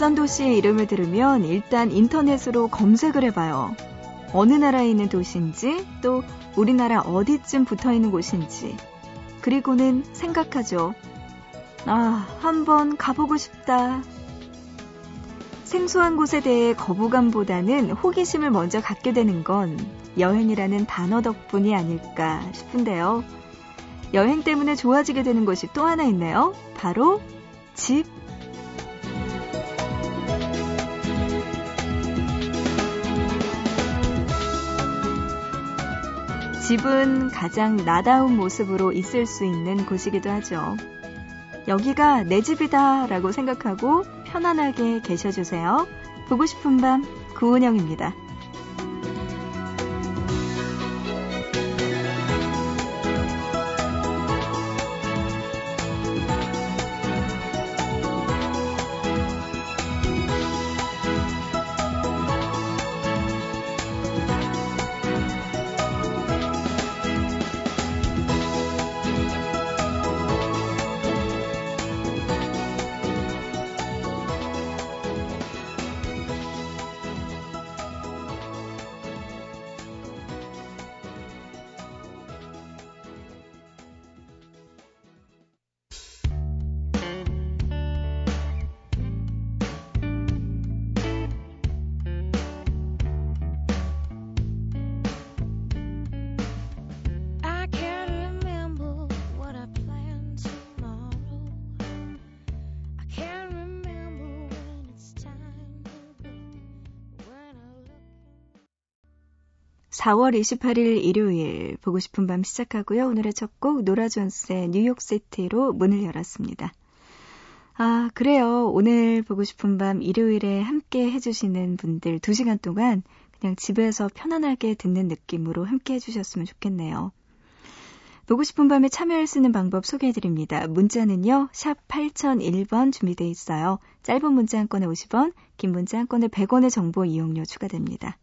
낯선 도시의 이름을 들으면 일단 인터넷으로 검색을 해봐요. 어느 나라에 있는 도시인지, 또 우리나라 어디쯤 붙어 있는 곳인지. 그리고는 생각하죠. 아, 한번 가보고 싶다. 생소한 곳에 대해 거부감보다는 호기심을 먼저 갖게 되는 건 여행이라는 단어 덕분이 아닐까 싶은데요. 여행 때문에 좋아지게 되는 것이 또 하나 있네요. 바로 집. 집은 가장 나다운 모습으로 있을 수 있는 곳이기도 하죠. 여기가 내 집이다 라고 생각하고 편안하게 계셔주세요. 보고 싶은 밤, 구은영입니다. 4월 28일 일요일 보고 싶은 밤 시작하고요. 오늘의 첫 곡 노라 존스의 뉴욕시티로 문을 열었습니다. 아, 그래요. 오늘 보고 싶은 밤 일요일에 함께 해주시는 분들 2시간 동안 그냥 집에서 편안하게 듣는 느낌으로 함께 해주셨으면 좋겠네요. 보고 싶은 밤에 참여할 수 있는 방법 소개해드립니다. 문자는요, 샵 8001번 준비되어 있어요. 짧은 문자 한 건에 50원, 긴 문자 한 건에 100원의 정보 이용료 추가됩니다.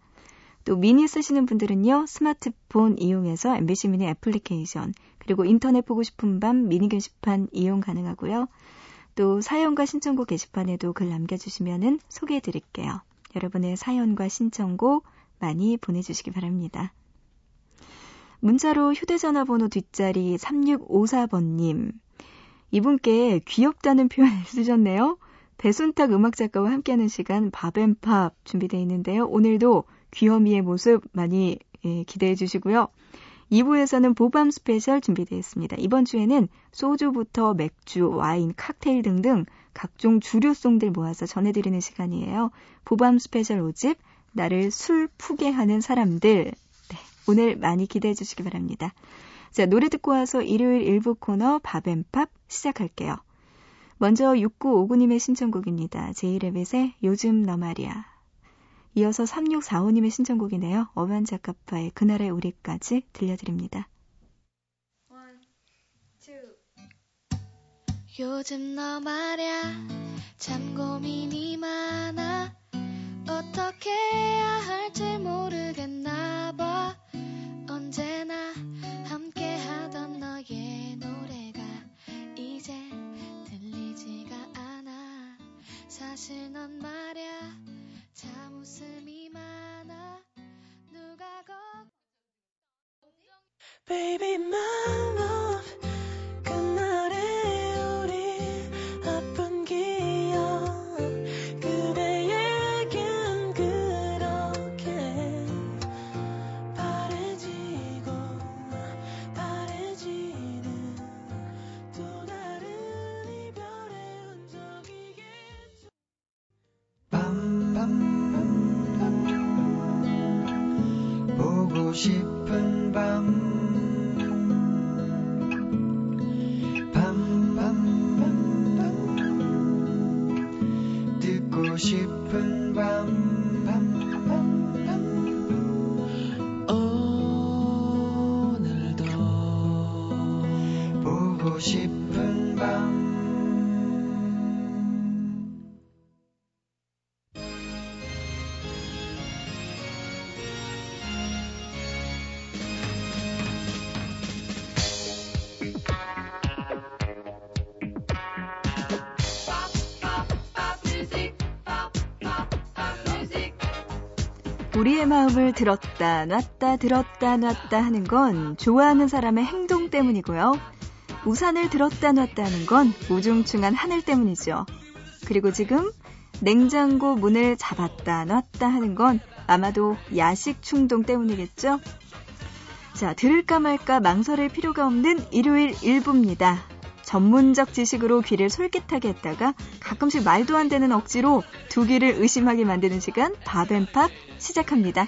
또 미니 쓰시는 분들은요, 스마트폰 이용해서 MBC 미니 애플리케이션, 그리고 인터넷 보고 싶은 밤 미니 게시판 이용 가능하고요. 또 사연과 신청곡 게시판에도 글 남겨주시면 소개해 드릴게요. 여러분의 사연과 신청곡 많이 보내주시기 바랍니다. 문자로 휴대전화 번호 뒷자리 3654번님. 이분께 귀엽다는 표현을 쓰셨네요. 배순탁 음악작가와 함께하는 시간 밥앤팝 준비되어 있는데요. 오늘도 귀요미의 모습 많이 예, 기대해 주시고요. 2부에서는 보밤 스페셜 준비되어 있습니다. 이번 주에는 소주부터 맥주, 와인, 칵테일 등등 각종 주류송들 모아서 전해드리는 시간이에요. 보밤 스페셜 5집, 나를 술 푸게 하는 사람들. 네, 오늘 많이 기대해 주시기 바랍니다. 자, 노래 듣고 와서 일요일 일부 코너 밥앤팝 시작할게요. 먼저 6959님의 신청곡입니다. 제이레빗의 요즘 너 말이야. 이어서 3645님의 신청곡이네요. 어반 작가파의 그날의 우리까지 들려드립니다. 요즘 너 말야 참 고민이 많아 어떻게 해야 할지 모르겠나 봐 언제나 함께 하던 너의 노래가 이제 들리지가 않아 사실 넌 말야 참 웃음이 많아. 누가 걱 Baby my 우리의 마음을 들었다 놨다 들었다 놨다 하는 건 좋아하는 사람의 행동 때문이고요. 우산을 들었다 놨다 하는 건 우중충한 하늘 때문이죠. 그리고 지금 냉장고 문을 잡았다 놨다 하는 건 아마도 야식 충동 때문이겠죠? 자, 들을까 말까 망설일 필요가 없는 일요일 일부입니다. 전문적 지식으로 귀를 솔깃하게 했다가 가끔씩 말도 안 되는 억지로 두 귀를 의심하게 만드는 시간 밥앤팝 시작합니다.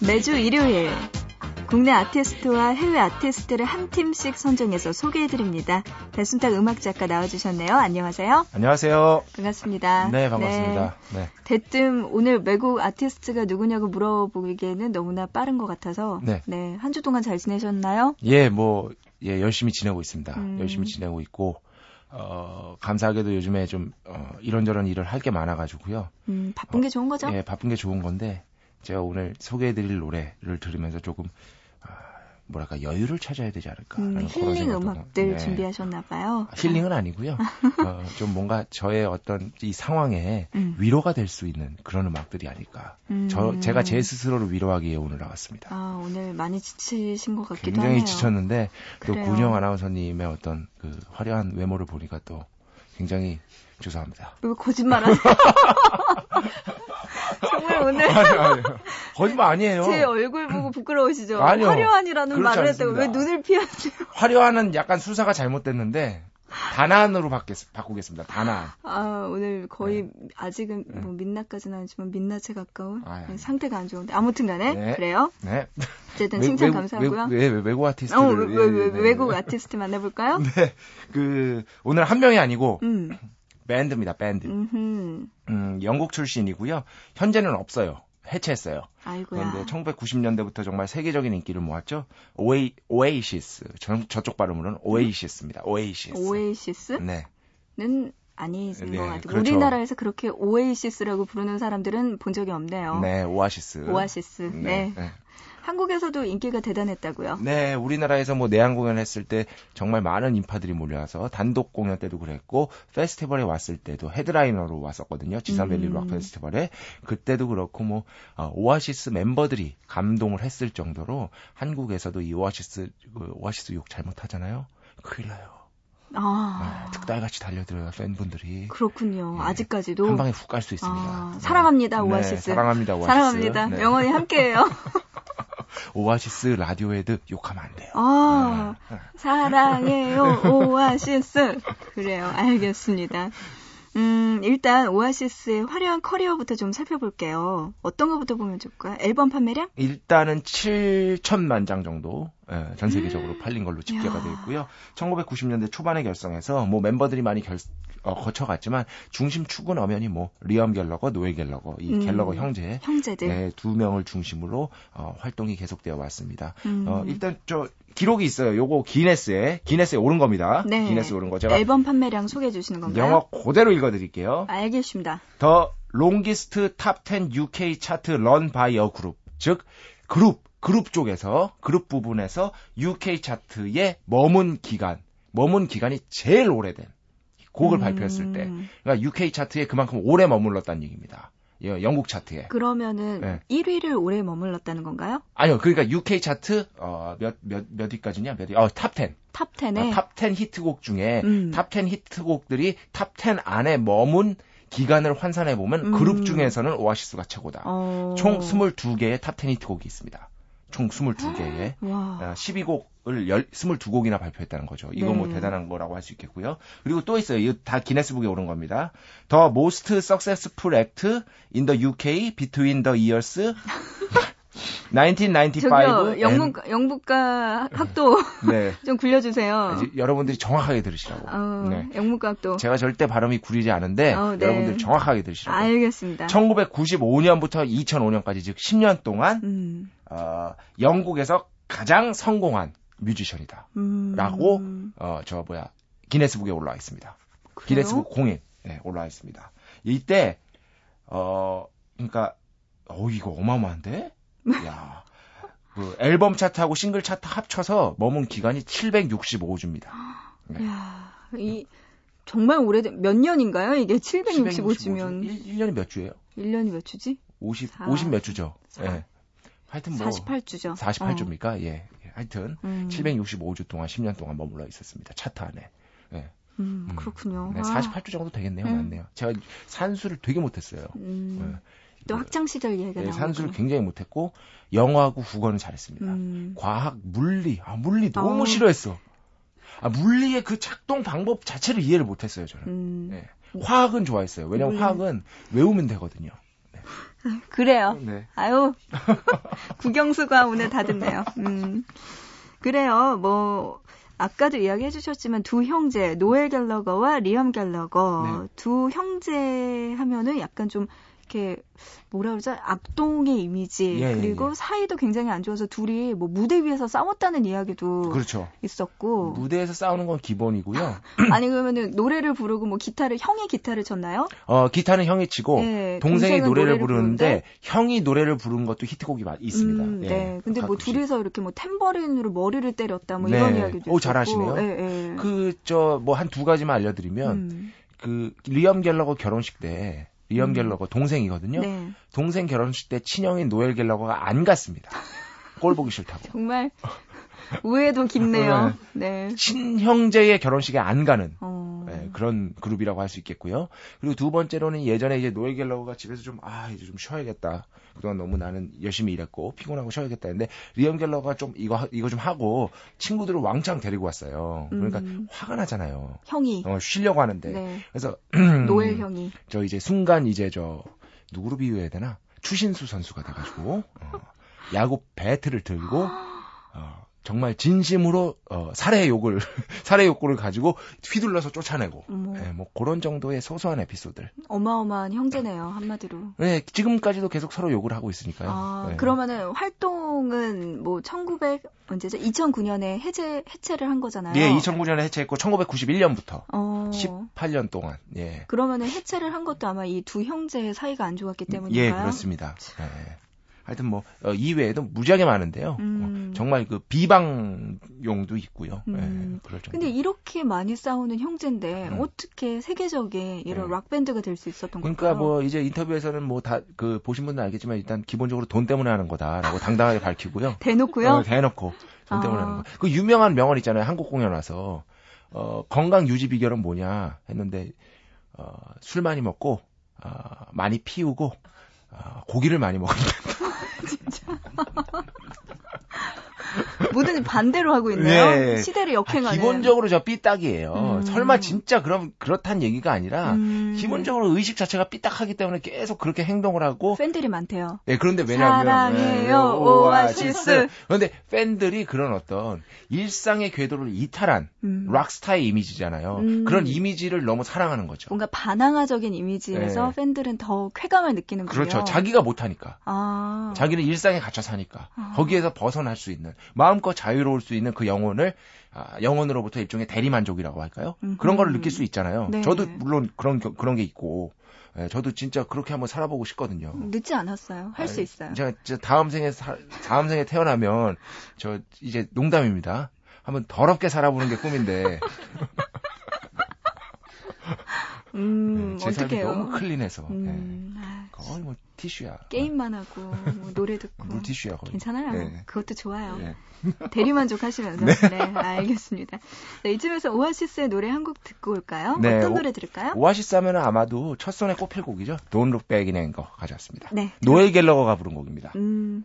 매주 일요일 국내 아티스트와 해외 아티스트를 한 팀씩 선정해서 소개해드립니다. 배순탁 음악작가 나와주셨네요. 안녕하세요. 안녕하세요. 반갑습니다. 네, 반갑습니다. 네. 네. 대뜸 오늘 외국 아티스트가 누구냐고 물어보기에는 너무나 빠른 것 같아서 네, 네 한 주 동안 잘 지내셨나요? 예, 뭐 예, 열심히 지내고 있습니다. 음. 열심히 지내고 있고 어, 감사하게도 요즘에 좀 어, 이런저런 일을 할 게 많아가지고요. 음, 바쁜 게 좋은 거죠? 예, 바쁜 게 좋은 건데 제가 오늘 소개해드릴 노래를 들으면서 조금 뭐랄까 여유를 찾아야 되지 않을까. 음, 힐링 음악들 네. 준비하셨나 봐요. 아, 힐링은 아니고요. 어, 좀 뭔가 저의 어떤 이 상황에 음. 위로가 될 수 있는 그런 음악들이 아닐까. 음. 저 제가 제 스스로를 위로하기 위해 오늘 나왔습니다. 아 오늘 많이 지치신 것 같기도 굉장히 하네요. 지쳤는데 또 군영 아나운서님의 어떤 그 화려한 외모를 보니까 또 굉장히 죄송합니다. 왜 거짓말하세요? 정말 오늘 아니, 아니, 거짓말 아니에요. 제 얼굴 보고 부끄러우시죠? 아니요. 화려한이라는 말을 했다고 왜 눈을 피하세요? 화려한은 약간 수사가 잘못됐는데 단안으로 바뀌, 바꾸겠습니다. 단안. 아 오늘 거의 네. 아직은 네. 뭐 민낯까지는 아니지만 민낯에 가까운 아, 네. 상태가 안 좋은데 아무튼간에 네. 그래요. 네. 어쨌든 칭찬 외, 감사하고요. 외, 외, 외 국 아티스트. 어, 외, 외, 네, 외국 아티스트 만나볼까요? 네. 그 오늘 한 명이 아니고. 음. 밴드입니다, 밴드. 음, 영국 출신이고요. 현재는 없어요. 해체했어요. 아이고야. 그런데 1990년대부터 정말 세계적인 인기를 모았죠. 오에이, 오에이시스. 저, 저쪽 발음으로는 오에이시스입니다. 오에이시스. 오에이시스? 네. 는 아닌 네, 것 같아요. 그렇죠. 우리나라에서 그렇게 오에이시스라고 부르는 사람들은 본 적이 없네요. 네, 오아시스. 오아시스. 네. 네. 네. 한국에서도 인기가 대단했다고요? 네, 우리나라에서 뭐 내한 공연 했을 때 정말 많은 인파들이 몰려와서 단독 공연 때도 그랬고 페스티벌에 왔을 때도 headliner로 왔었거든요. 지산밸리 음. 락 페스티벌에 그때도 그렇고 뭐 어, 오아시스 멤버들이 감동을 했을 정도로 한국에서도 이 오아시스 그 오아시스 욕 잘못하잖아요. 큰일 나요. 아. 네, 득달같이 달려들어요, 팬분들이. 그렇군요. 네, 아직까지도. 한 방에 훅 갈 수 있습니다. 아, 네. 사랑합니다, 오아시스. 사랑합니다, 오아시스. 사랑합니다. 네. 영원히 함께해요. 오아시스 라디오헤드 욕하면 안 돼요. 아, 네. 사랑해요, 오아시스. 그래요. 알겠습니다. 음, 일단 오아시스의 화려한 커리어부터 좀 살펴볼게요. 어떤 것부터 보면 좋을까요? 앨범 판매량? 일단은 7천만 장 정도 예, 전 세계적으로 음. 팔린 걸로 집계가 되어 있고요. 1990년대 초반에 결성해서 뭐 멤버들이 많이 결, 어, 거쳐갔지만 중심 축은 엄연히 뭐 리엄 갤러거, 노엘 갤러거, 이 음. 갤러거 형제 형제들 네, 두 명을 중심으로 어, 활동이 계속되어 왔습니다. 음. 어, 일단 저 기록이 있어요. 요거 기네스에 기네스에 오른 겁니다. 네. 기네스 오른 거 제가 앨범 판매량 소개해 주시는 건가요? 영어 그대로 읽어 드릴게요. 알겠습니다. The longest top 10 UK chart run by a group. 즉 그룹 그룹 쪽에서 그룹 부분에서 UK 차트에 머문 기간 머문 기간이 제일 오래된 곡을 음. 발표했을 때 그러니까 UK 차트에 그만큼 오래 머물렀다는 얘기입니다. 예, 영국 차트에. 그러면은 네. 1위를 오래 머물렀다는 건가요? 아니요. 그러니까 UK 차트 어, 몇 몇 몇 위까지냐? 몇 위? 어, 탑 10. 탑 10에 어, 탑10 히트곡 중에 음. 탑10 히트곡들이 탑 10 안에 머문 기간을 환산해 보면 음. 그룹 중에서는 오아시스가 최고다. 어... 총 22개의 탑10 히트곡이 있습니다. 총 22개의 와. 12곡을 어, 열, 22곡이나 발표했다는 거죠. 이거 뭐 네. 뭐 대단한 거라고 할 수 있겠고요. 그리고 또 있어요. 이거 다 기네스북에 오른 겁니다. The most successful act in the UK between the years 1995. 저기요, 영문, and... 영문과 학도 네. 좀 굴려주세요. 여러분들이 정확하게 들으시라고. 어, 네. 영문과 학도. 제가 절대 발음이 구리지 않은데 어, 네. 여러분들 정확하게 들으시라고. 알겠습니다. 1995년부터 2005년까지 즉 10년 동안 음. 어, 영국에서 가장 성공한 뮤지션이다. 음. 라고 어, 저 뭐야 기네스북에 올라와 있습니다. 그래요? 기네스북 공인 네, 올라와 있습니다. 이때 어 그러니까 어 이거 어마어마한데? 야. 그 앨범 차트하고 싱글 차트 합쳐서 머문 기간이 765주입니다. 네. 야, 이 정말 오래된 몇 년인가요? 이게 765주면 1, 년이몇 주예요? 1년이 몇 주지? 50 4, 50 몇 주죠. 예. 네. 하여튼 뭐 48주죠. 48주입니까? 어. 예. 하여튼 음. 765주 동안 10년 동안 머물러 있었습니다. 차트 안에. 예. 음, 음. 그렇군요. 네, 48주 정도 되겠네요. 음. 맞네요. 제가 산수를 되게 못했어요. 음. 네. 또 학창 시절 얘기가 네, 산수를 굉장히 못했고 영어하고 국어는 잘했습니다. 음. 과학, 물리, 아 물리 너무 어. 싫어했어. 아 물리의 그 작동 방법 자체를 이해를 못했어요 저는. 음. 네. 화학은 좋아했어요. 왜냐면 음. 화학은 외우면 되거든요. 네. 그래요. 네. 아유 국영수가 오늘 다 듣네요. 음. 그래요. 뭐 아까도 이야기해 주셨지만 두 형제 노엘 갤러거와 리엄 갤러거 네. 두 형제 하면은 약간 좀 이렇게 뭐라 그러죠? 악동의 이미지 예, 예 그리고 예. 사이도 굉장히 안 좋아서 둘이 뭐 무대 위에서 싸웠다는 이야기도 그렇죠. 있었고 무대에서 싸우는 건 기본이고요. 아니 그러면은 노래를 부르고 뭐 기타를 형이 기타를 쳤나요? 어 기타는 형이 치고 예, 동생이 노래를, 노래를 부르는데, 부르는데, 형이 노래를 부르는 것도 히트곡이 있습니다. 음, 예, 네. 근데 뭐 가끔씩. 뭐 둘이서 이렇게 뭐 탬버린으로 머리를 때렸다 뭐 네. 이런 이야기도 오 잘하시네요. 예, 그저 뭐 한 두 가지만 알려드리면 음. 그 리엄 갤러거 결혼식 때 음. 갤러거 동생이거든요. 네. 동생 결혼식 때 친형인 노엘 갤러거가 안 갔습니다. 꼴 보기 싫다고. 정말 우애도 깊네요. 네. 친형제의 결혼식에 안 가는 어... 네, 그런 그룹이라고 할 수 있겠고요. 그리고 두 번째로는 예전에 이제 노엘 갤러거가 집에서 좀 아 이제 좀 쉬어야겠다. 그동안 너무 나는 열심히 일했고 피곤하고 쉬어야겠다 했는데 리엄 갤러가 좀 이거 이거 좀 하고 친구들을 왕창 데리고 왔어요. 그러니까 음. 화가 나잖아요. 형이 어, 쉬려고 하는데 네. 그래서 노엘 형이 저 이제 순간 이제 저 누구로 비유해야 되나 추신수 선수가 돼가지고 어, 야구 배트를 들고 어, 정말 진심으로 어, 살해 욕을 살해 욕구를 가지고 휘둘러서 쫓아내고 네, 뭐 그런 정도의 소소한 에피소드들. 어마어마한 형제네요 한마디로. 네 지금까지도 계속 서로 욕을 하고 있으니까요. 아, 네. 그러면은 활동은 뭐 1900 언제죠? 2009년에 해제 해체를 한 거잖아요. 예, 2009년에 해체했고 1991년부터 어... 18년 동안. 예. 그러면은 해체를 한 것도 아마 이 두 형제의 사이가 안 좋았기 때문인가요? 예, 그렇습니다. 네. 하여튼 뭐 어, 이외에도 무지하게 많은데요. 어, 음. 어, 정말 그 비방용도 있고요. 음. 네, 그럴 정도. 근데 이렇게 많이 싸우는 형제인데 음. 어떻게 세계적인 이런 네. 락 밴드가 될 수 있었던 그러니까 걸까요? 그러니까 뭐 이제 인터뷰에서는 뭐 다 그 보신 분들 알겠지만 일단 기본적으로 돈 때문에 하는 거다라고 당당하게 밝히고요. 대놓고요? 어, 대놓고 돈 때문에 아. 하는 거. 그 유명한 명언 있잖아요. 한국 공연 와서 어, 건강 유지 비결은 뭐냐 했는데 어, 술 많이 먹고 어, 많이 피우고 어, 고기를 많이 먹으면 된다. 진짜. 뭐든지 반대로 하고 있네요. 네. 시대를 역행하는. 아, 기본적으로 저 삐딱이에요. 음. 설마 진짜 그럼 그렇단 얘기가 아니라 음. 기본적으로 의식 자체가 삐딱하기 때문에 계속 그렇게 행동을 하고 팬들이 많대요. 네, 그런데 왜냐하면 사랑해요 네, 오아시스. 그런데 팬들이 그런 어떤 일상의 궤도를 이탈한 음. 락스타의 이미지잖아요. 음. 그런 이미지를 너무 사랑하는 거죠. 뭔가 반항아적인 이미지에서 네. 팬들은 더 쾌감을 느끼는군요. 그렇죠. 자기가 못하니까. 아. 자기는 일상에 갇혀 사니까. 아. 거기에서 벗어날 수 있는 마음껏 자유로울 수 있는 그 영혼을 아, 영혼으로부터 일종의 대리만족이라고 할까요? 음흠. 그런 거를 느낄 수 있잖아요. 네. 저도 물론 그런 그런 게 있고 예, 저도 진짜 그렇게 한번 살아보고 싶거든요. 늦지 않았어요. 할 수 있어요. 제가 다음 생에 사, 다음 생에 태어나면 저 이제 농담입니다. 한번 더럽게 살아보는 게 꿈인데. 음, 네, 제 삶이 너무 클린해서. 음, 네. 거의 뭐 티슈야. 게임만 하고 뭐 노래 듣고. 물티슈야 거의. 괜찮아요. 네. 그것도 좋아요. 네. 대리만족 하시면서. 네. 네, 알겠습니다. 네, 이쯤에서 오아시스의 노래 한 곡 듣고 올까요? 네, 어떤 노래 들을까요? 오아시스 하면 아마도 첫 손에 꼽힐 곡이죠. Don't Look Back in Anger 가져왔습니다. 네. 노엘 갤러거가 부른 곡입니다. 음.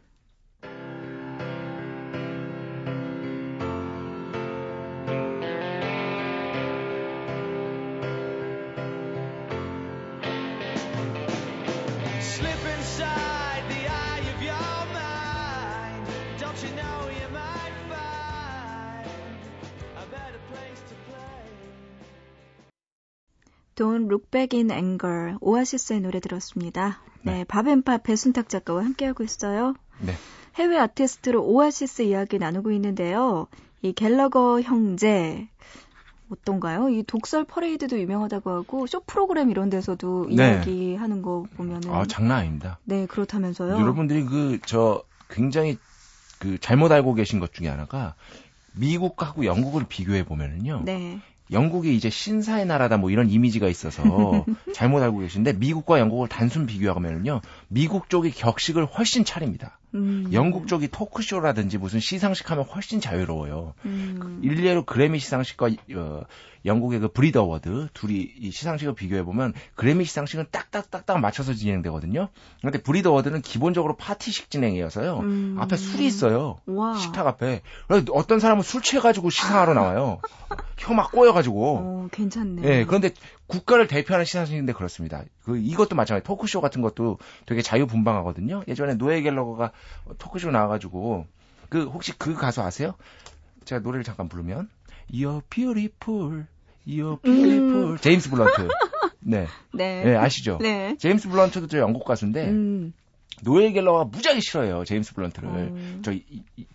Don't Look Back in Anger 오아시스의 노래 들었습니다. 네, 네 밥앤팝 배순탁 작가와 함께하고 있어요. 네. 해외 아티스트로 오아시스 이야기 나누고 있는데요. 이 갤러거 형제 어떤가요? 이 독설 퍼레이드도 유명하다고 하고 쇼 프로그램 이런 데서도 네. 이야기하는 거 보면은 아 장난 아닙니다. 네 그렇다면서요. 여러분들이 그 저 굉장히 그 잘못 알고 계신 것 중에 하나가 미국하고 영국을 비교해 보면은요. 네. 영국이 이제 신사의 나라다 뭐 이런 이미지가 있어서 잘못 알고 계신데 미국과 영국을 단순 비교하면은요. 미국 쪽이 격식을 훨씬 차립니다. 음. 영국 쪽이 토크쇼라든지 무슨 시상식 하면 훨씬 자유로워요. 음. 일례로 그래미 시상식과 어, 영국의 그 브릿 어워드 둘이 이 시상식을 비교해 보면 그래미 시상식은 딱딱딱딱 맞춰서 진행되거든요. 근데 브릿 어워드는 기본적으로 파티식 진행이어서요. 음. 앞에 술이 있어요. 와. 식탁 앞에. 어떤 사람은 술 취해가지고 시상하러 나와요. 혀 막 꼬여가지고. 어, 괜찮네. 예, 그런데 국가를 대표하는 시상식인데 그렇습니다. 그 이것도 마찬가지. 토크쇼 같은 것도 되게 자유분방하거든요. 예전에 노엘 갤러거가 토크쇼 나와가지고 그 혹시 그 가수 아세요? 제가 노래를 잠깐 부르면 You're beautiful, you're beautiful. 음. 제임스 블런트. 네. 네. 네. 아시죠? 네. 제임스 블런트도 저 영국 가수인데 음. 노엘 갤러가 무지하게 싫어해요. 제임스 블런트를. 음. 저 이, 이,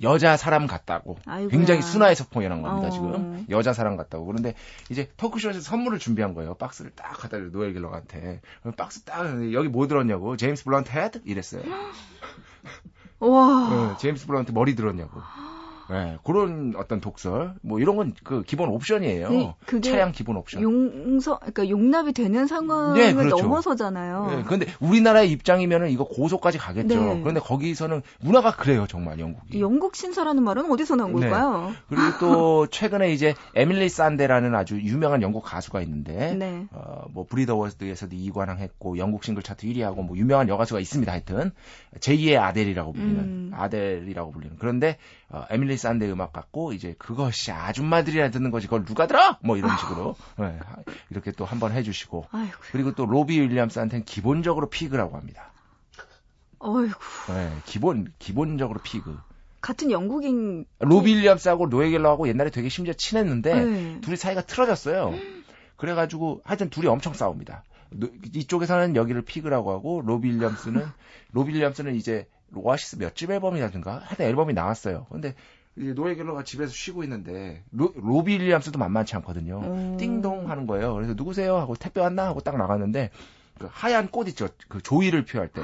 여자 사람 같다고. 아이고야. 굉장히 순화해서 표현한 겁니다, 어. 지금. 여자 사람 같다고. 그런데 이제 토크쇼에서 선물을 준비한 거예요. 박스를 딱 갖다 줘, 노엘 갤러한테. 박스 딱, 여기 뭐 들었냐고. 제임스 블런트 head? 이랬어요. 와. 네, 제임스 블런트 머리 들었냐고. 네, 그런 어떤 독설 뭐 이런 건 그 기본 옵션이에요. 그, 차량 기본 옵션. 용서 그러니까 용납이 되는 상황을 네, 그렇죠. 넘어서잖아요. 네, 그런데 우리나라의 입장이면은 이거 고소까지 가겠죠. 네. 그런데 거기서는 문화가 그래요, 정말 영국이. 영국 신사라는 말은 어디서 나온 네. 걸까요? 그리고 또 최근에 이제 에밀리 산데라는 아주 유명한 영국 가수가 있는데 네. 어, 뭐 Brit Award에서도 2관왕 했고 영국 싱글 차트 1위 하고 뭐 유명한 여가수가 있습니다. 하여튼 제2의 아델이라고 불리는 음. 아델이라고 불리는. 그런데 어, 에밀리 싼데 음악 갖고 이제 그것이 아줌마들이나 듣는 거지 그걸 누가 들어? 뭐 이런 식으로 네, 이렇게 또 한번 해주시고 아이고. 그리고 또 로비 윌리엄스한테는 기본적으로 pig라고 합니다. 어이구. 네, 기본 기본적으로 pig. 같은 영국인 로비 윌리엄스하고 노엘 갤러거하고 옛날에 되게 심지어 친했는데 네. 둘이 사이가 틀어졌어요. 그래가지고 하여튼 둘이 엄청 싸웁니다. 이쪽에서는 여기를 pig라고 하고 로비 윌리엄스는 로비 윌리엄스는 이제 오아시스 몇 집 앨범이라든가 하여튼 앨범이 나왔어요. 근데 노엘 갤러거가 집에서 쉬고 있는데 로, 로비 윌리엄스도 만만치 않거든요. 음. 띵동 하는 거예요. 그래서 누구세요? 하고 택배 왔나? 하고 딱 나갔는데 그 하얀 꽃 있죠. 그 조이를 피할 때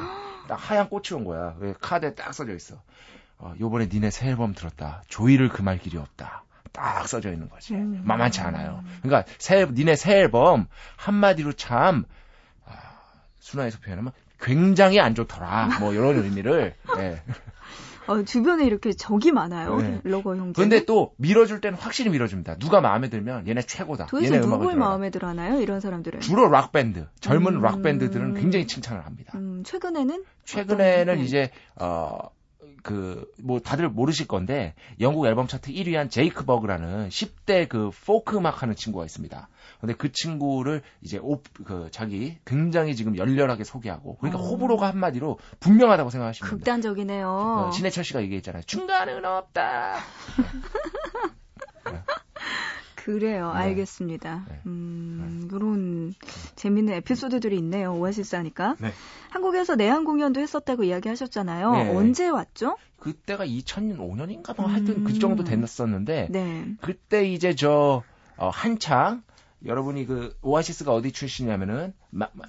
딱 하얀 꽃이 온 거야. 카드에 딱 써져 있어. 어, 요번에 니네 새 앨범 들었다. 조이를 금할 길이 없다. 딱 써져 있는 거지. 음. 만만치 않아요. 그러니까 새, 니네 새 앨범 한마디로 참 아, 순화해서 표현하면 굉장히 안 좋더라. 뭐 이런 의미를. 네. 어, 주변에 이렇게 적이 많아요. 네. 러거 형제. 근데 또 밀어줄 때는 확실히 밀어줍니다. 누가 마음에 들면 얘네 최고다. 도대체 얘네 누굴 마음에 들어하나요? 이런 사람들은. 주로 락 밴드, 젊은 음... 락 밴드들은 굉장히 칭찬을 합니다. 음, 최근에는? 최근에는 어떤... 이제 어 그, 뭐, 다들 모르실 건데, 영국 앨범 차트 1위 한 제이크 버그라는 10대 그, 포크 음악 하는 친구가 있습니다. 근데 그 친구를 이제 오, 그, 자기 굉장히 지금 열렬하게 소개하고, 그러니까 어. 호불호가 한마디로 분명하다고 생각하시면 됩니다. 극단적이네요. 어, 신해철 씨가 얘기했잖아요. 중간은 없다. 그래요. 네. 알겠습니다. 네. 음, 네. 그런 재밌는 에피소드들이 있네요. 오아시스 하니까. 네. 한국에서 내한 공연도 했었다고 이야기하셨잖아요. 네. 언제 왔죠? 그때가 2005년인가 뭐 음. 하여튼 그 정도 됐었는데 네. 그때 이제 저 어, 한창 여러분이 그 오아시스가 어디 출신이냐면은 마, 마,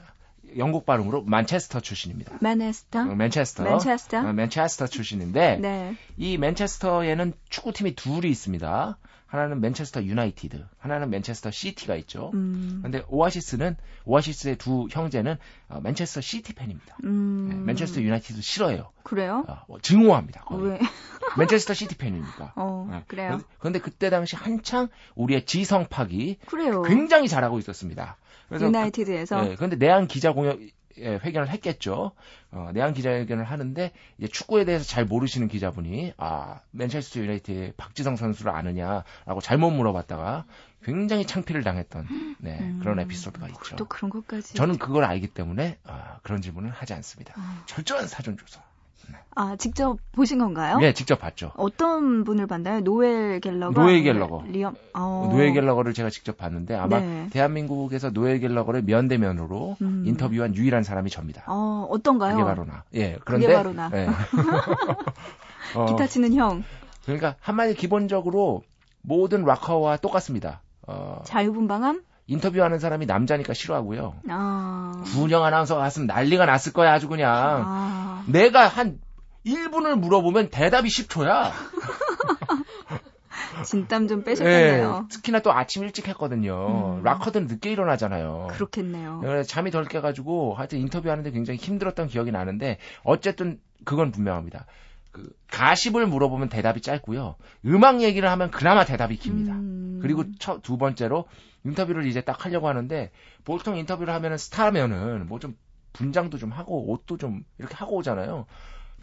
영국 발음으로 만체스터 출신입니다. 맨체스터? 어, 맨체스터. 맨체스터. 어, 맨체스터 출신인데 네. 이 맨체스터에는 축구팀이 둘이 있습니다. 하나는 맨체스터 유나이티드, 하나는 맨체스터 시티가 있죠. 음. 근데 오아시스는 오아시스의 두 형제는 어, 맨체스터 시티 팬입니다. 음. 네, 맨체스터 유나이티드 싫어해요. 그래요? 어, 뭐 증오합니다. 거의. 왜? 맨체스터 시티 팬이니까. 어, 네. 그래요. 그런데 그때 당시 한창 우리의 지성팍이 그래요. 굉장히 잘하고 있었습니다. 그래서 유나이티드에서. 네, 그런데 내한 기자 공연 예, 회견을 했겠죠. 어, 내한 기자회견을 하는데 이제 축구에 대해서 잘 모르시는 기자분이 아 맨체스터 유나이티드의 박지성 선수를 아느냐라고 잘못 물어봤다가 굉장히 창피를 당했던 네, 음, 그런 에피소드가 있죠. 또 그런 것까지. 저는 그걸 알기 때문에 아, 그런 질문을 하지 않습니다. 아. 철저한 사전 조사. 아, 직접 보신 건가요? 네, 직접 봤죠. 어떤 분을 봤나요? 노엘 갤러거? 노엘 갤러거. 리엄, 어. 노엘 갤러거를 제가 직접 봤는데 아마 네. 대한민국에서 노엘 갤러거를 면대면으로 음. 인터뷰한 유일한 사람이 접니다. 어, 어떤가요? 그게 바로 나. 예, 그런데. 그게 바로 나. 예. 어, 기타 치는 형. 그러니까 한마디 기본적으로 모든 락커와 똑같습니다. 어, 자유분방함? 인터뷰하는 사람이 남자니까 싫어하고요. 아. 구은영 아나운서가 갔으면 난리가 났을 거야, 아주 그냥. 아. 내가 한 1분을 물어보면 대답이 10초야. 진땀 좀 빼셨겠네요. 네, 특히나 또 아침 일찍 했거든요. 음. 락커들은 늦게 일어나잖아요. 그렇겠네요. 그래서 잠이 덜 깨가지고 하여튼 인터뷰하는데 굉장히 힘들었던 기억이 나는데 어쨌든 그건 분명합니다. 그 가십을 물어보면 대답이 짧고요. 음악 얘기를 하면 그나마 대답이 깁니다. 음. 그리고 첫, 두 번째로 인터뷰를 이제 딱 하려고 하는데 보통 인터뷰를 하면은 스타면은 뭐 좀 분장도 좀 하고 옷도 좀 이렇게 하고 오잖아요.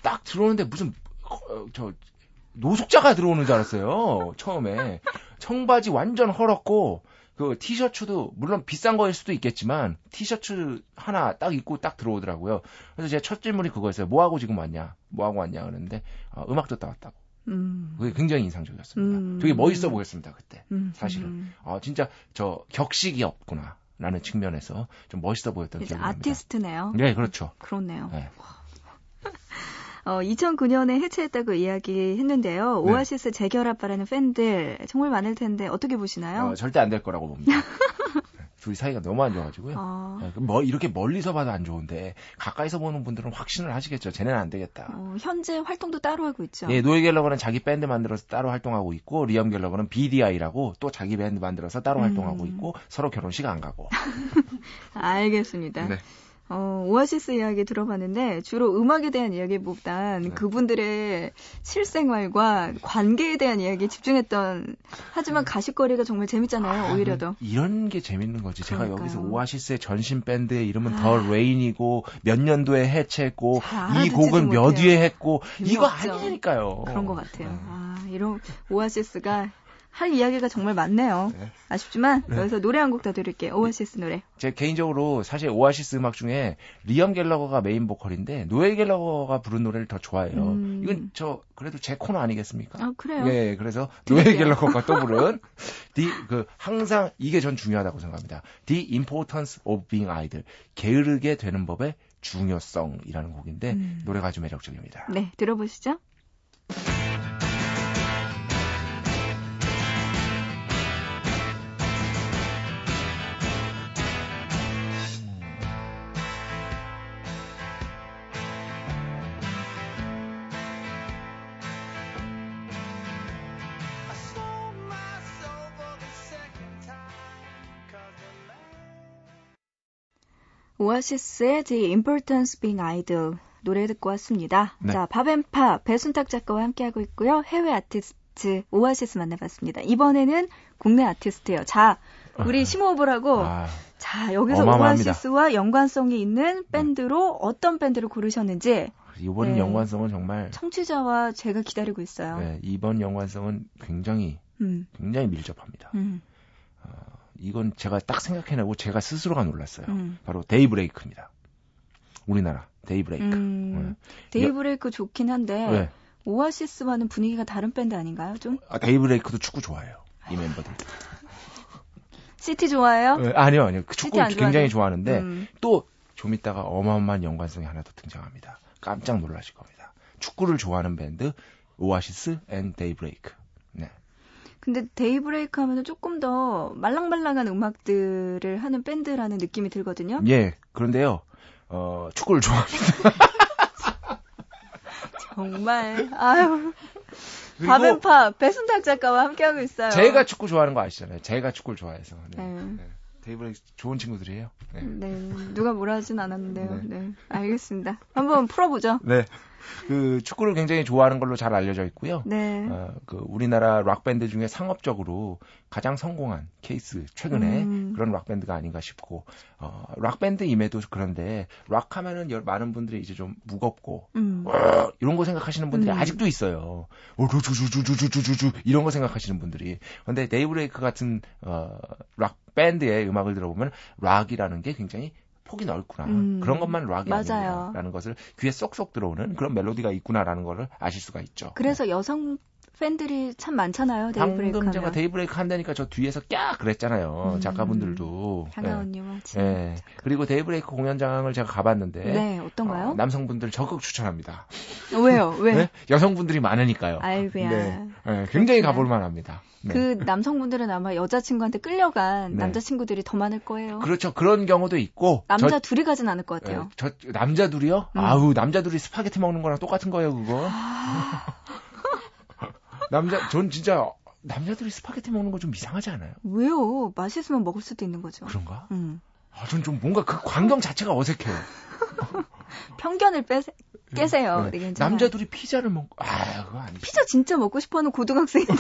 딱 들어오는데 무슨 어, 저 노숙자가 들어오는 줄 알았어요. 처음에 청바지 완전 헐었고 그 티셔츠도 물론 비싼 거일 수도 있겠지만 티셔츠 하나 딱 입고 딱 들어오더라고요. 그래서 제첫 질문이 그거였어요. 뭐 하고 지금 왔냐? 뭐 하고 왔냐? 그러는데 어, 음악 듣다 왔다고. 음. 그게 굉장히 인상적이었습니다. 음. 되게 멋있어 보였습니다 그때 음. 사실은. 어, 진짜 저 격식이 없구나. 라는 측면에서 좀 멋있어 보였던 기억이 납니다. 아티스트네요. 네, 그렇죠. 그렇네요. 네. 어, 2009년에 해체했다고 이야기했는데요. 네. 오아시스 재결합 바라는 팬들 정말 많을 텐데 어떻게 보시나요? 어, 절대 안 될 거라고 봅니다. 둘이 사이가 너무 안 좋아가지고요. 아. 네, 뭐 이렇게 멀리서 봐도 안 좋은데 가까이서 보는 분들은 확신을 하시겠죠. 쟤네는 안 되겠다. 어, 현재 활동도 따로 하고 있죠. 예, 노예 갤러거는 자기 밴드 만들어서 따로 활동하고 있고 리엄 갤러거는 BDI라고 또 자기 밴드 만들어서 따로 음. 활동하고 있고 서로 결혼식 안 가고. 알겠습니다. 네. 어, 오아시스 이야기 들어봤는데 주로 음악에 대한 이야기보단 네. 그분들의 실생활과 관계에 대한 이야기에 집중했던 하지만 네. 가십거리가 정말 재밌잖아요. 아, 오히려 더. 이런 게 재밌는 거지. 그러니까요. 제가 여기서 오아시스의 전신 밴드의 이름은 아. The Rain이고 몇 년도에 해체했고 이 곡은 몇 위에 했고 이거 아니니까요. 그런 것 같아요. 네. 아, 이런 오아시스가 할 이야기가 정말 많네요. 네. 아쉽지만 네. 여기서 노래 한 곡 더 들을게요. 오아시스 노래. 제 개인적으로 사실 오아시스 음악 중에 리엄 갤러거가 메인 보컬인데 노엘 갤러거가 부른 노래를 더 좋아해요. 음. 이건 저 그래도 제 코너 아니겠습니까? 아 그래요? 네, 그래서 노엘 갤러거가 또 부른 디그 항상 이게 전 중요하다고 생각합니다. The Importance of Being Idle 게으르게 되는 법의 중요성이라는 곡인데 음. 노래가 아주 매력적입니다. 네, 들어보시죠. 오아시스의 The Importance Being Idle 노래 듣고 왔습니다. 네. 자, 밥앤팝 배순탁 작가와 함께하고 있고요. 해외 아티스트 오아시스 만나봤습니다. 이번에는 국내 아티스트예요. 자, 우리 아. 심호흡을 하고 아, 자, 여기서 어마어마합니다. 오아시스와 연관성이 있는 밴드로 네. 어떤 밴드를 고르셨는지 이번 네. 연관성은 정말 청취자와 제가 기다리고 있어요. 네, 이번 연관성은 굉장히 음. 굉장히 밀접합니다. 음. 어, 이건 제가 딱 생각해내고 제가 스스로가 놀랐어요. 음. 바로 데이브레이크입니다. 우리나라 데이브레이크. 음, 네. 데이브레이크 좋긴 한데 네. 오아시스와는 분위기가 다른 밴드 아닌가요? 좀? 아, 데이브레이크도 축구 좋아해요. 이 멤버들. 시티 좋아해요? 네, 아니요, 아니요. 그 축구 굉장히 좋아하는데 음. 또좀 이따가 어마어마한 연관성이 하나 더 등장합니다. 깜짝 놀라실 겁니다. 축구를 좋아하는 밴드 오아시스 and 데이브레이크. 네. 근데 데이브레이크 하면은 조금 더 말랑말랑한 음악들을 하는 밴드라는 느낌이 들거든요. 예. 그런데요. 어, 축구를 좋아합니다. 정말 아유. 밥앤팝 배순탁 작가와 함께하고 있어요. 제가 축구 좋아하는 거 아시잖아요. 제가 축구를 좋아해서. 네. 네. 네. 데이브레이크 좋은 친구들이에요. 네. 네. 누가 뭐라 하진 않았는데요. 네. 네. 알겠습니다. 한번 풀어보죠. 네. 그 축구를 굉장히 좋아하는 걸로 잘 알려져 있고요. 네. 어, 그 우리나라 락 밴드 중에 상업적으로 가장 성공한 케이스 최근에 음. 그런 락 밴드가 아닌가 싶고 어, 락 밴드임에도 그런데 락 하면은 많은 분들이 이제 좀 무겁고 음. 어, 이런 거 생각하시는 분들이 음. 아직도 있어요. 어, 주주주주주주주 이런 거 생각하시는 분들이. 근데 데이브레이크 같은 어, 락 밴드의 음악을 들어보면 락이라는 게 굉장히 폭이 넓구나. 음, 그런 것만 락이 맞아요. 아니라는 것을 귀에 쏙쏙 들어오는 그런 멜로디가 있구나라는 것을 아실 수가 있죠. 그래서 네. 여성 팬들이 참 많잖아요. 데이브레이크 방금. 제가 데이브레이크 한다니까 저 뒤에서 꺄 그랬잖아요. 음. 작가분들도. 향하원님은 네. 네. 그리고 데이브레이크 공연장을 제가 가봤는데. 네, 어떤가요? 어, 남성분들 적극 추천합니다. 왜요? 왜? 네? 여성분들이 많으니까요. 아이고야. 네. 네. 굉장히 가볼 만합니다. 네. 그 남성분들은 아마 여자친구한테 끌려간 네. 남자친구들이 더 많을 거예요. 그렇죠. 그런 경우도 있고. 남자 저, 둘이 가진 않을 것 같아요. 네, 저 남자 둘이요? 음. 아우 남자 둘이 스파게티 먹는 거랑 똑같은 거예요 그거. 남자 전 진짜 남자들이 스파게티 먹는 거 좀 이상하지 않아요? 왜요? 맛있으면 먹을 수도 있는 거죠. 그런가? 음. 아, 전 좀 뭔가 그 광경 자체가 어색해요. 편견을 빼세, 깨세요. 네. 정말. 남자들이 피자를 먹고, 아, 그거 아니죠. 피자 진짜 먹고 싶어 하는 고등학생.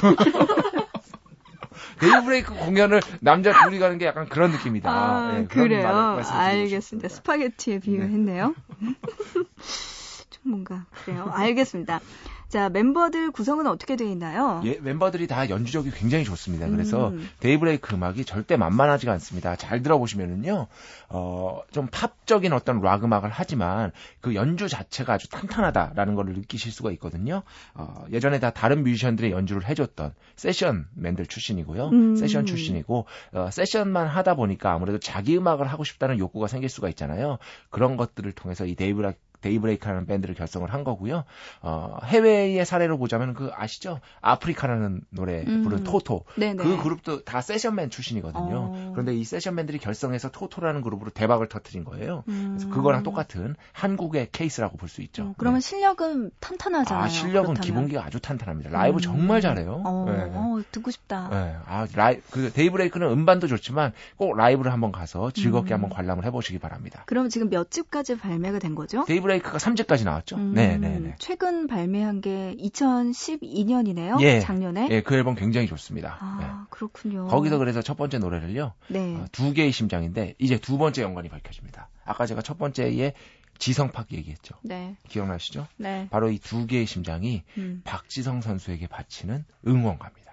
데이브레이크 공연을 남자 둘이 가는 게 약간 그런 느낌이다. 아, 네, 그래요. 알겠습니다. 싶습니다. 스파게티에 비유했네요. 좀 뭔가 그래요. 알겠습니다. 자, 멤버들 구성은 어떻게 되어 있나요? 예, 멤버들이 다 연주력이 굉장히 좋습니다. 그래서 음. 데이브레이크 음악이 절대 만만하지가 않습니다. 잘 들어보시면은요, 어, 좀 팝적인 어떤 락 음악을 하지만 그 연주 자체가 아주 탄탄하다라는 걸 느끼실 수가 있거든요. 어, 예전에 다 다른 뮤지션들의 연주를 해줬던 세션맨들 출신이고요. 음. 세션 출신이고, 어, 세션만 하다 보니까 아무래도 자기 음악을 하고 싶다는 욕구가 생길 수가 있잖아요. 그런 것들을 통해서 이 데이브레이크 데이브레이크라는 밴드를 결성을 한 거고요. 어, 해외의 사례로 보자면 그 아시죠? 아프리카라는 노래 음. 부른 토토. 네네. 그 그룹도 다 세션맨 출신이거든요. 어. 그런데 이 세션맨들이 결성해서 토토라는 그룹으로 대박을 터뜨린 거예요. 그래서 음. 그거랑 똑같은 한국의 케이스라고 볼 수 있죠. 음, 그러면 네. 실력은 탄탄하잖아요. 아, 실력은 그렇다면. 기본기가 아주 탄탄합니다. 라이브 음. 정말 잘해요. 어, 네. 어, 듣고 싶다. 네. 아, 라이, 그 데이브레이크는 음반도 좋지만 꼭 라이브를 한번 가서 즐겁게 음. 한번 관람을 해보시기 바랍니다. 그럼 지금 몇 집까지 발매가 된 거죠? 데이브레이크 가 3집까지 나왔죠. 음, 네, 네, 네. 최근 발매한 게 2012년이네요. 예. 작년에. 예, 그 앨범 굉장히 좋습니다. 아, 네. 그렇군요. 거기서 그래서 첫 번째 노래를요. 네. 어, 두 개의 심장인데 이제 두 번째 연관이 밝혀집니다. 아까 제가 첫 번째에 지성팍 얘기했죠. 네. 기억나시죠? 네. 바로 이 두 개의 심장이 음. 박지성 선수에게 바치는 응원가입니다.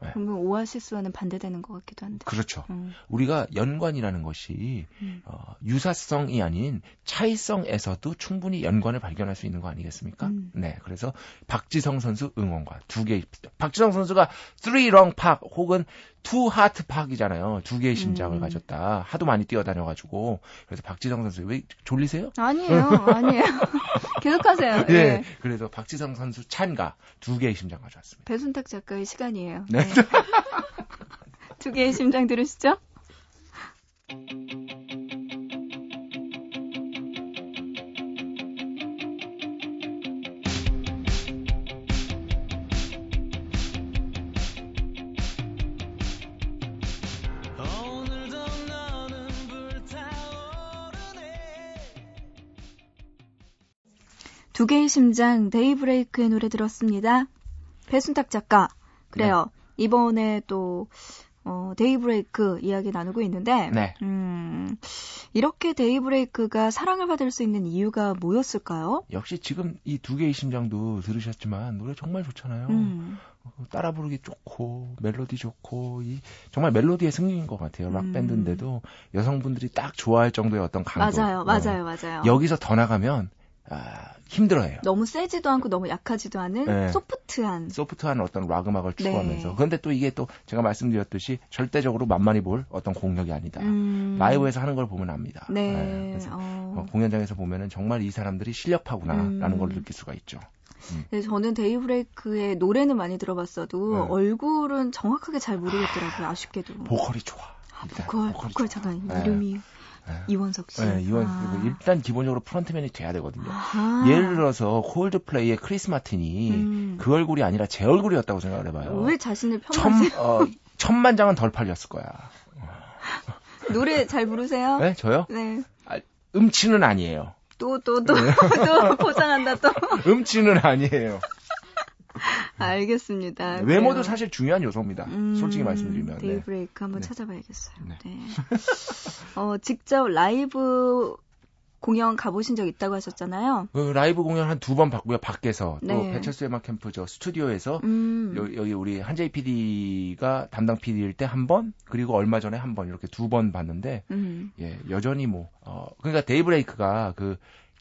그러면 오아시스와는 반대되는 것 같기도 한데. 그렇죠. 음. 우리가 연관이라는 것이 음. 어, 유사성이 아닌 차이성에서도 충분히 연관을 발견할 수 있는 거 아니겠습니까? 음. 네, 그래서 박지성 선수 응원가 두 개. 박지성 선수가 three long park 혹은 two heart park이잖아요. 두 개의 심장을 음. 가졌다. 하도 많이 뛰어다녀가지고 그래서 박지성 선수 왜 졸리세요? 아니에요, 아니에요. 계속하세요. 예. 예. 그래서 박지성 선수 찬가 두 개의 심장 가져왔습니다. 배순탁 작가의 시간이에요. 네. 두 개의 심장 들으시죠? 두 개의 심장 데이브레이크의 노래 들었습니다. 배순탁 작가. 그래요. 네. 이번에 또 어, 데이브레이크 이야기 나누고 있는데 네. 음, 이렇게 데이브레이크가 사랑을 받을 수 있는 이유가 뭐였을까요? 역시 지금 이 두 개의 심장도 들으셨지만 노래 정말 좋잖아요. 음, 어, 따라 부르기 좋고 멜로디 좋고 이 정말 멜로디의 승리인 것 같아요. 락 음. 밴드인데도 여성분들이 딱 좋아할 정도의 어떤 강도. 맞아요, 어, 맞아요, 맞아요. 여기서 더 나가면 아, 힘들어해요. 너무 세지도 않고 너무 약하지도 않은 네. 소프트한 소프트한 어떤 락 음악을 네. 추구하면서. 그런데 또 이게 또 제가 말씀드렸듯이 절대적으로 만만히 볼 어떤 공력이 아니다. 음, 라이브에서 하는 걸 보면 압니다. 네. 네, 그래서 어. 어, 공연장에서 보면은 정말 이 사람들이 실력파구나라는 음. 걸 느낄 수가 있죠. 네, 저는 데이브레이크의 노래는 많이 들어봤어도 네. 얼굴은 정확하게 잘 모르겠더라고요. 아쉽게도. 보컬이 좋아. 아, 보컬, 보컬. 잠깐 네. 이름이 네. 이원석 씨. 네, 이원 아. 일단 기본적으로 frontman이 돼야 되거든요. 아하. 예를 들어서 콜드플레이의 크리스 마틴이 음. 그 얼굴이 아니라 제 얼굴이었다고 생각을 해봐요. 왜 자신을 천, 폄하세요? 어, 천만 장은 덜 팔렸을 거야. 노래 잘 부르세요? 네, 저요? 네. 음치는 아니에요. 또, 또, 또, 네. 또 포장한다, 또. 음치는 아니에요. 알겠습니다. 외모도 그래요. 사실 중요한 요소입니다. 음, 솔직히 말씀드리면. 네. 데이브레이크 한번 네. 찾아봐야겠어요. 네. 네. 어, 직접 라이브 공연 가보신 적 있다고 하셨잖아요. 그 라이브 공연 한 두 번 봤고요. 밖에서 또 네. 배철수 음악 캠프 저 스튜디오에서 음. 여, 여기 우리 한재희 PD가 담당 PD일 때 한 번, 그리고 얼마 전에 한 번 이렇게 두 번 봤는데 음. 예, 여전히 뭐, 어, 그러니까 데이브레이크가 그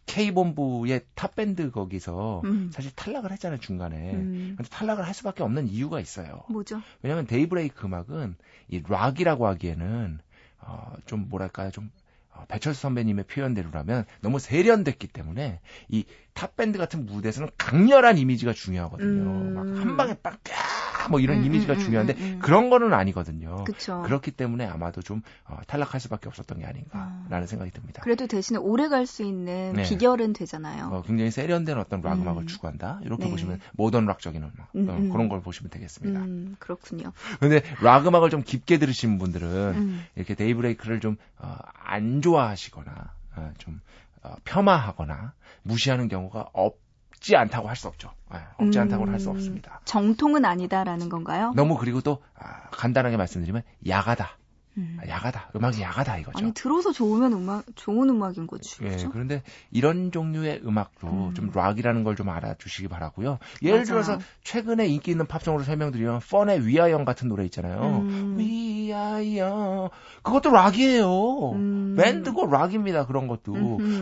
K본부의 탑밴드 거기서 음. 사실 탈락을 했잖아요, 중간에. 음. 근데 탈락을 할 수밖에 없는 이유가 있어요. 뭐죠? 왜냐면 데이브레이크 음악은 이 락이라고 하기에는 어, 좀 뭐랄까요, 좀 어, 배철수 선배님의 표현대로라면 너무 세련됐기 때문에 이 탑밴드 같은 무대에서는 강렬한 이미지가 중요하거든요. 음. 막 한 방에 빡 뭐 이런 음, 이미지가 음, 음 중요한데 음, 음, 그런 거는 아니거든요. 그쵸. 그렇기 때문에 아마도 좀 어, 탈락할 수밖에 없었던 게 아닌가라는 아. 생각이 듭니다. 그래도 대신에 오래 갈 수 있는 네. 비결은 되잖아요. 어, 굉장히 세련된 어떤 락 음악을 추구한다. 이렇게 네. 보시면 모던 락적인 음악 어, 그런 걸 보시면 되겠습니다. 그렇군요. 근데 락 음악을 좀 깊게 들으신 분들은 이렇게 데이브레이크를 좀안 어, 좋아하시거나 어, 좀 어, 폄하하거나 무시하는 경우가 없. 없지 않다고 할 수 없죠. 네, 없지 음, 않다고는 할 수 없습니다. 정통은 아니다라는 건가요? 너무 그리고 또 아, 간단하게 말씀드리면 야가다. 음. 아, 야가다. 음악이 야가다 이거죠. 아니 들어서 좋으면 음악 좋은 음악인 거지. 예. 그렇죠? 그런데 이런 종류의 음악도 음. 좀 락이라는 걸 좀 알아주시기 바라고요. 예를 맞아. 들어서 최근에 인기 있는 팝송으로 설명드리면 펀의 위아영 같은 노래 있잖아요. 음. 위 아영 그것도 락이에요. 음. 밴드고 락입니다. 그런 것도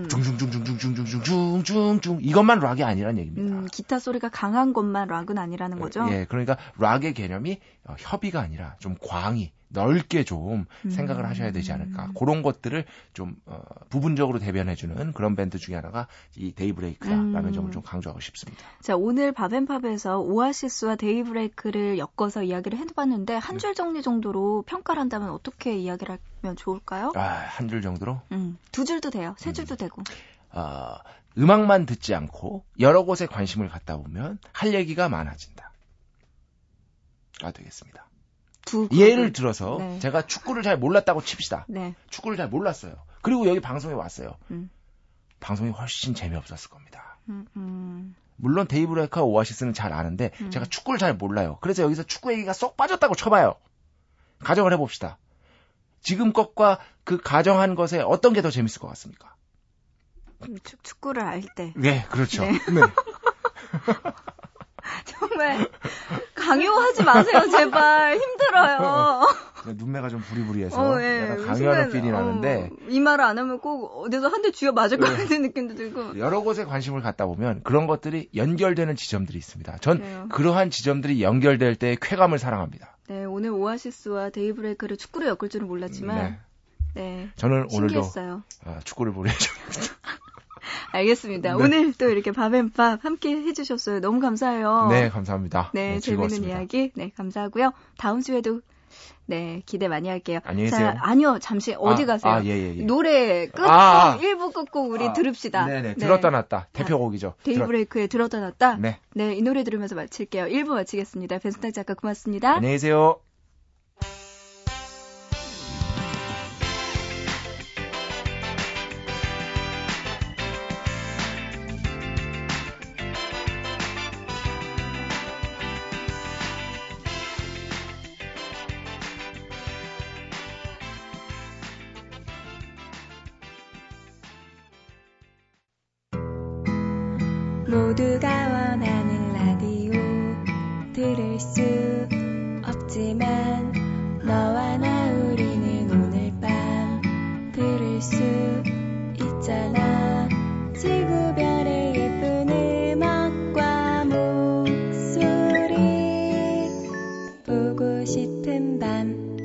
중중중중중중중중중중 이것만 락이 아니란 얘기입니다. 음, 기타 소리가 강한 것만 락은 아니라는 거죠. 예. 그러니까 락의 개념이 어, 협의가 아니라 좀 광이 넓게 좀 음. 생각을 하셔야 되지 않을까. 그런 것들을 좀 어, 부분적으로 대변해주는 그런 밴드 중에 하나가 이 데이브레이크다라는 음. 점을 좀 강조하고 싶습니다. 자 오늘 바벤팝에서 오아시스와 데이브레이크를 엮어서 이야기를 해봤는데 한줄 네. 정리 정도로 평가를 한다면 어떻게 이야기를 하면 좋을까요? 아한 줄 정도로? 음, 두 줄도 돼요. 세 줄도 음. 되고. 아 음악만 듣지 않고 여러 곳에 관심을 갖다 보면 할 얘기가 많아진다. 가 되겠습니다. 예를 들어서 네. 제가 축구를 잘 몰랐다고 칩시다. 네. 축구를 잘 몰랐어요. 그리고 여기 방송에 왔어요. 음. 방송이 훨씬 재미없었을 겁니다. 음, 음. 물론 데이브레이크와 오아시스는 잘 아는데 음. 제가 축구를 잘 몰라요. 그래서 여기서 축구 얘기가 쏙 빠졌다고 쳐봐요. 가정을 해봅시다. 지금 것과 그 가정한 것에 어떤 게 더 재밌을 것 같습니까? 음, 축구를 알 때. 네, 그렇죠. 네. 네. 정말 강요하지 마세요, 제발. 힘들어요. 눈매가 좀 부리부리해서 어, 네. 약간 강요하는 필이 어, 나는데 이 말을 안 하면 꼭 어디서 한 대 쥐어 맞을 것 네. 같은 느낌도 들고 여러 곳에 관심을 갖다 보면 그런 것들이 연결되는 지점들이 있습니다. 전 그래요. 그러한 지점들이 연결될 때의 쾌감을 사랑합니다. 네, 오늘 오아시스와 데이브레이크를 축구로 엮을 줄은 몰랐지만 네. 네 저는 신기했어요. 오늘도 아, 축구를 보내줍니다. 알겠습니다. 네. 오늘 또 이렇게 밥앤밥 함께 해주셨어요. 너무 감사해요. 네, 감사합니다. 네, 네 재밌는 이야기. 네, 감사하고요. 다음 주에도 네, 기대 많이 할게요. 안녕히 계세요. 자, 아니요, 잠시 어디 아, 가세요? 아, 예, 예, 예. 노래 끝곡, 아, 아. 1부 끝곡 우리 아, 들읍시다. 네네, 네. 들었다 놨다. 대표곡이죠. 데이브레이크의 들었다 놨다? 네. 네, 이 노래 들으면서 마칠게요. 1부 마치겠습니다. 벤스탁 작가 고맙습니다. 안녕히 계세요. 짙은 밤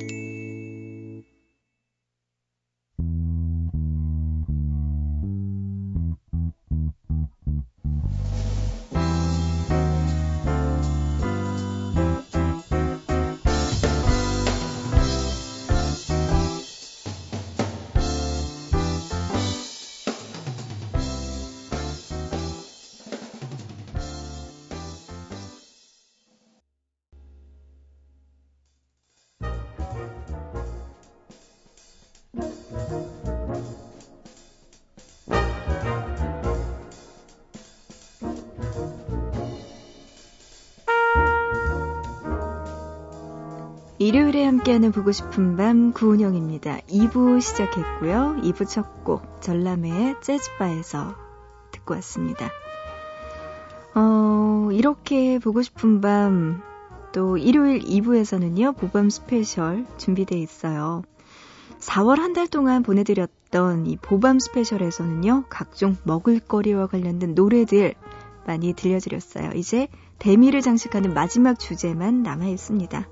일요일에 함께하는 보고 싶은 밤 구은영입니다. 2부 시작했고요. 2부 첫 곡 전람회의 재즈바에서 듣고 왔습니다. 어, 이렇게 보고 싶은 밤 또 일요일 2부에서는요. 보밤 스페셜 준비되어 있어요. 4월 한 달 동안 보내드렸던 이 보밤 스페셜에서는요, 각종 먹을거리와 관련된 노래들 많이 들려드렸어요. 이제 대미를 장식하는 마지막 주제만 남아 있습니다.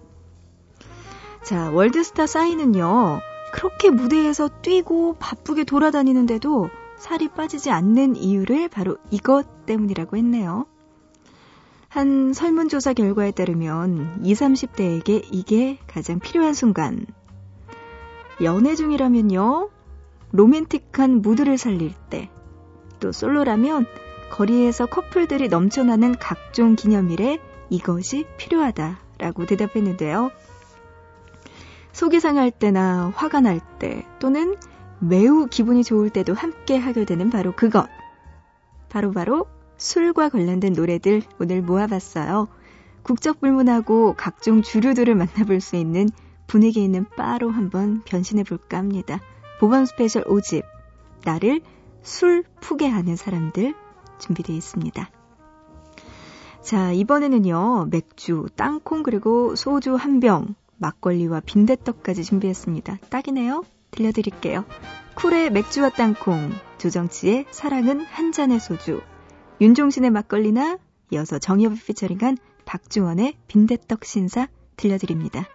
자, 월드스타 사인은요, 그렇게 무대에서 뛰고 바쁘게 돌아다니는데도 살이 빠지지 않는 이유를 바로 이것 때문이라고 했네요. 한 설문조사 결과에 따르면 20, 30대에게 이게 가장 필요한 순간. 연애 중이라면요, 로맨틱한 무드를 살릴 때, 또 솔로라면 거리에서 커플들이 넘쳐나는 각종 기념일에 이것이 필요하다라고 대답했는데요. 속이 상할 때나 화가 날 때 또는 매우 기분이 좋을 때도 함께 하게 되는 바로 그것. 바로바로 바로 술과 관련된 노래들 오늘 모아봤어요. 국적불문하고 각종 주류들을 만나볼 수 있는 분위기 있는 바로 한번 변신해볼까 합니다. 보밤 스페셜 5집 나를 술 푸게 하는 사람들 준비되어 있습니다. 자, 이번에는요, 맥주, 땅콩, 그리고 소주 한 병, 막걸리와 빈대떡까지 준비했습니다. 딱이네요? 들려드릴게요. 쿨의 맥주와 땅콩, 조정치의 사랑은 한 잔의 소주, 윤종신의 막걸리나 이어서 정엽이 피처링한 박주원의 빈대떡 신사 들려드립니다.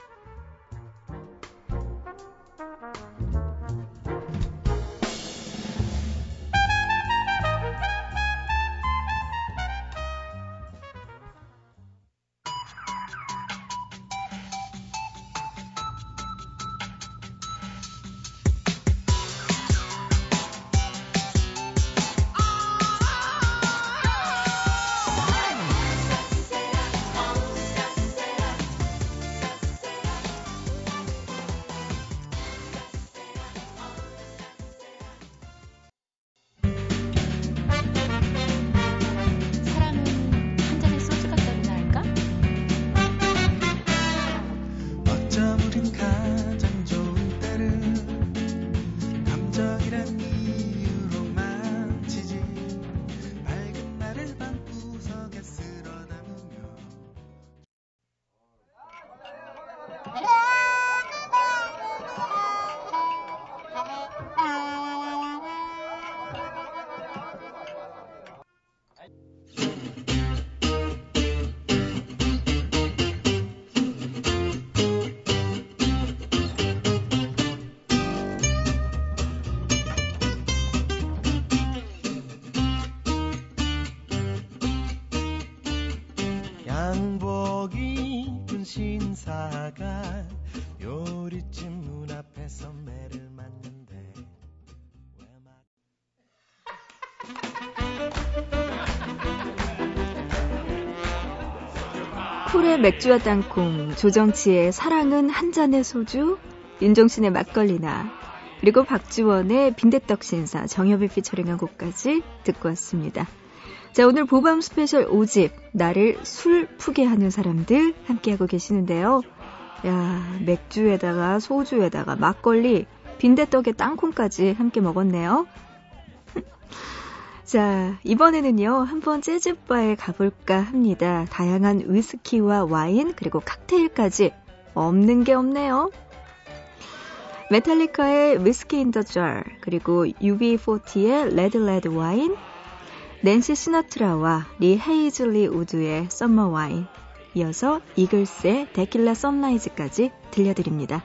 맥주와 땅콩, 조정치의 사랑은 한 잔의 소주, 윤종신의 막걸리나, 그리고 박주원의 빈대떡 신사, 정엽이 피처링한 곡까지 듣고 왔습니다. 자, 오늘 보밤 스페셜 5집, 나를 술 푸게 하는 사람들 함께하고 계시는데요. 야, 맥주에다가 소주에다가 막걸리, 빈대떡에 땅콩까지 함께 먹었네요. 자, 이번에는요, 한번 재즈바에 가볼까 합니다. 다양한 위스키와 와인, 그리고 칵테일까지 없는 게 없네요. 메탈리카의 위스키 인더 jar, 그리고 UB40의 Red Red Wine, 낸시 시나트라와 리 헤이즐우드의 Summer Wine, 이어서 이글스의 Tequila Sunrise까지 들려드립니다.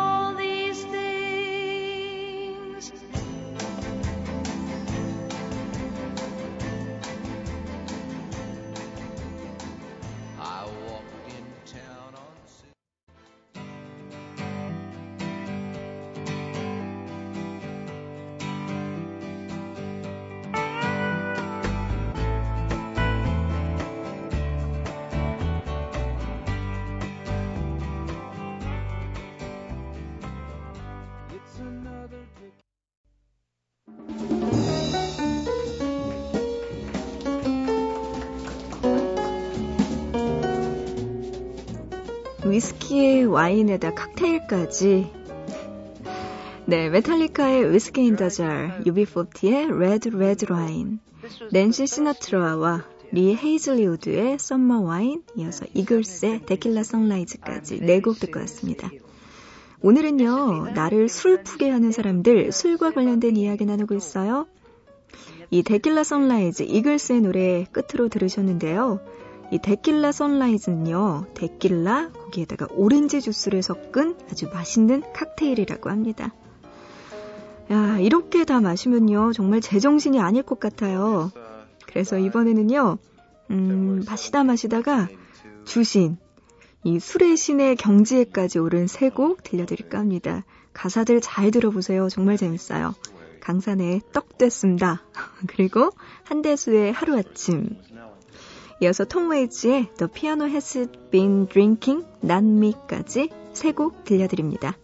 와인에다 칵테일까지. 네, 메탈리카의 Whiskey in the Jar, UB40의 Red Red Wine, 낸시 시나트라와 리 헤이즐우드의 Summer Wine, 이어서 이글스의 Tequila Sunrise까지 네 곡 듣고 왔습니다. 오늘은요, 나를 술 푸게 하는 사람들, 술과 관련된 이야기 나누고 있어요. 이 Tequila Sunrise, 이글스의 노래 끝으로 들으셨는데요. 이 데킬라 선라이즈는요, 데킬라, 거기에다가 오렌지 주스를 섞은 아주 맛있는 칵테일이라고 합니다. 야, 이렇게 다 마시면요, 정말 제정신이 아닐 것 같아요. 그래서 이번에는요, 음, 마시다 마시다가 주신, 이 술의 신의 경지에까지 오른 세 곡 들려드릴까 합니다. 가사들 잘 들어보세요. 정말 재밌어요. 강산의 떡 됐습니다. 그리고 한대수의 하루아침. 이어서 톰 웨이츠의 The Piano Has Been Drinking, Not Me까지 세 곡 들려드립니다.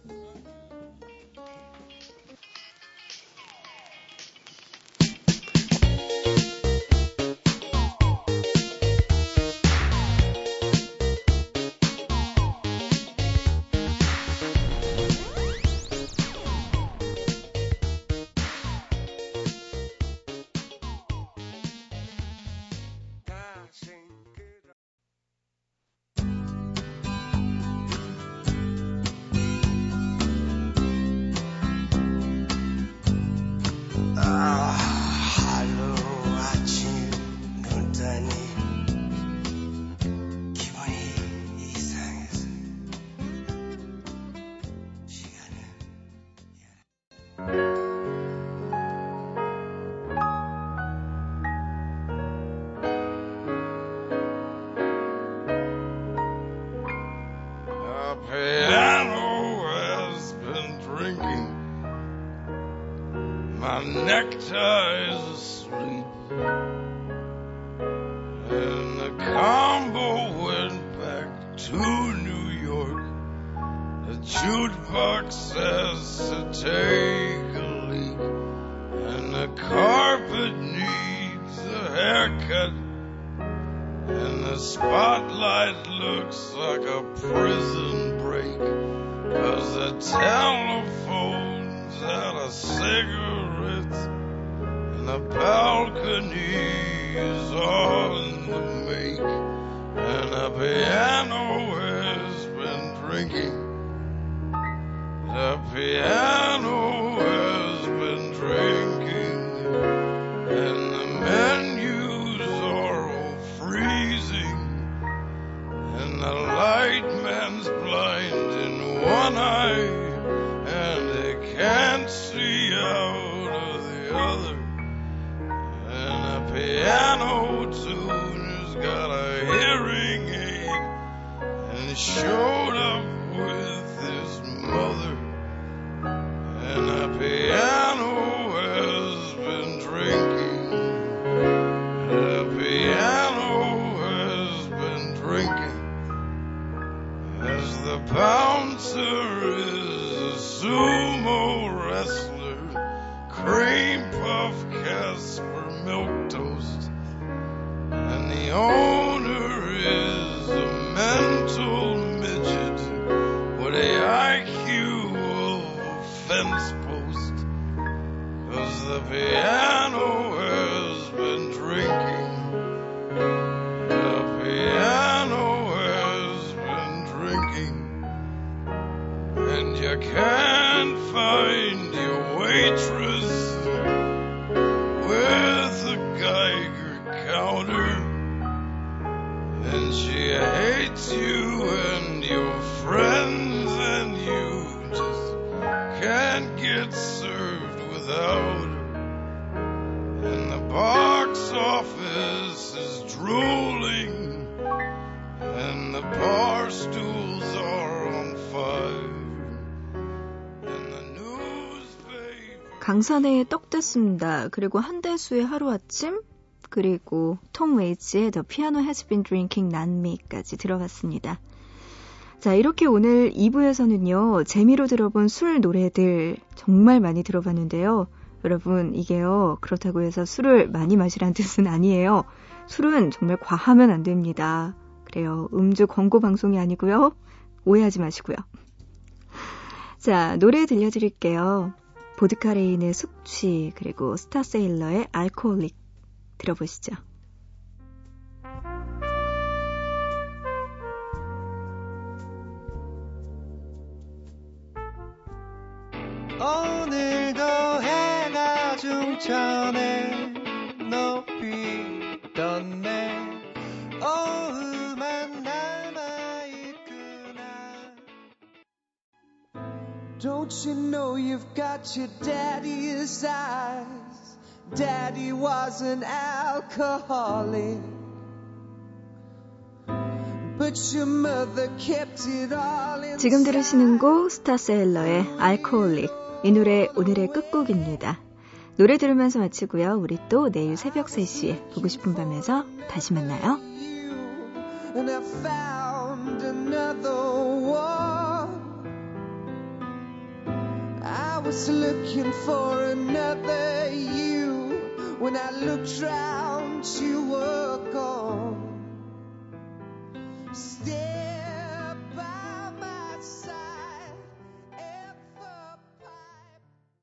Necktie is asleep. And the combo went back to New York. The jukebox says to take a leak. And the carpet needs a haircut. And the spotlight looks like a prison break. Cause the telephone's balconies on the make, and a piano. Sumo wrestler, cream puff Casper milk toast, and the owner newspaper. 강산의 떡 됐습니다. 그리고 한대수의 하루아침, 그리고 톰 웨이츠의 The Piano Has Been Drinking Me까지 들어봤습니다. 자, 이렇게 오늘 2부에서는요, 재미로 들어본 술 노래들 정말 많이 들어봤는데요. 여러분, 이게요, 그렇다고 해서 술을 많이 마시란 뜻은 아니에요. 술은 정말 과하면 안 됩니다. 그래요. 음주 광고 방송이 아니고요. 오해하지 마시고요. 자, 노래 들려드릴게요. 보드카레인의 숙취, 그리고 스타세일러의 알코올릭 들어보시죠. 오늘도 해가 중천에 높이 떴네 Don't you know you've got your daddy's eyes Daddy was an alcoholic But your mother kept it all in 지금 들으시는 곡 스타세일러의 알코올릭. 이 노래 오늘의 끝곡입니다. 노래 들으면서 마치고요. 우리 또 내일 새벽 3시에 보고 싶은 밤에서 다시 만나요. I was looking for another you when I looked round you were gone. Stay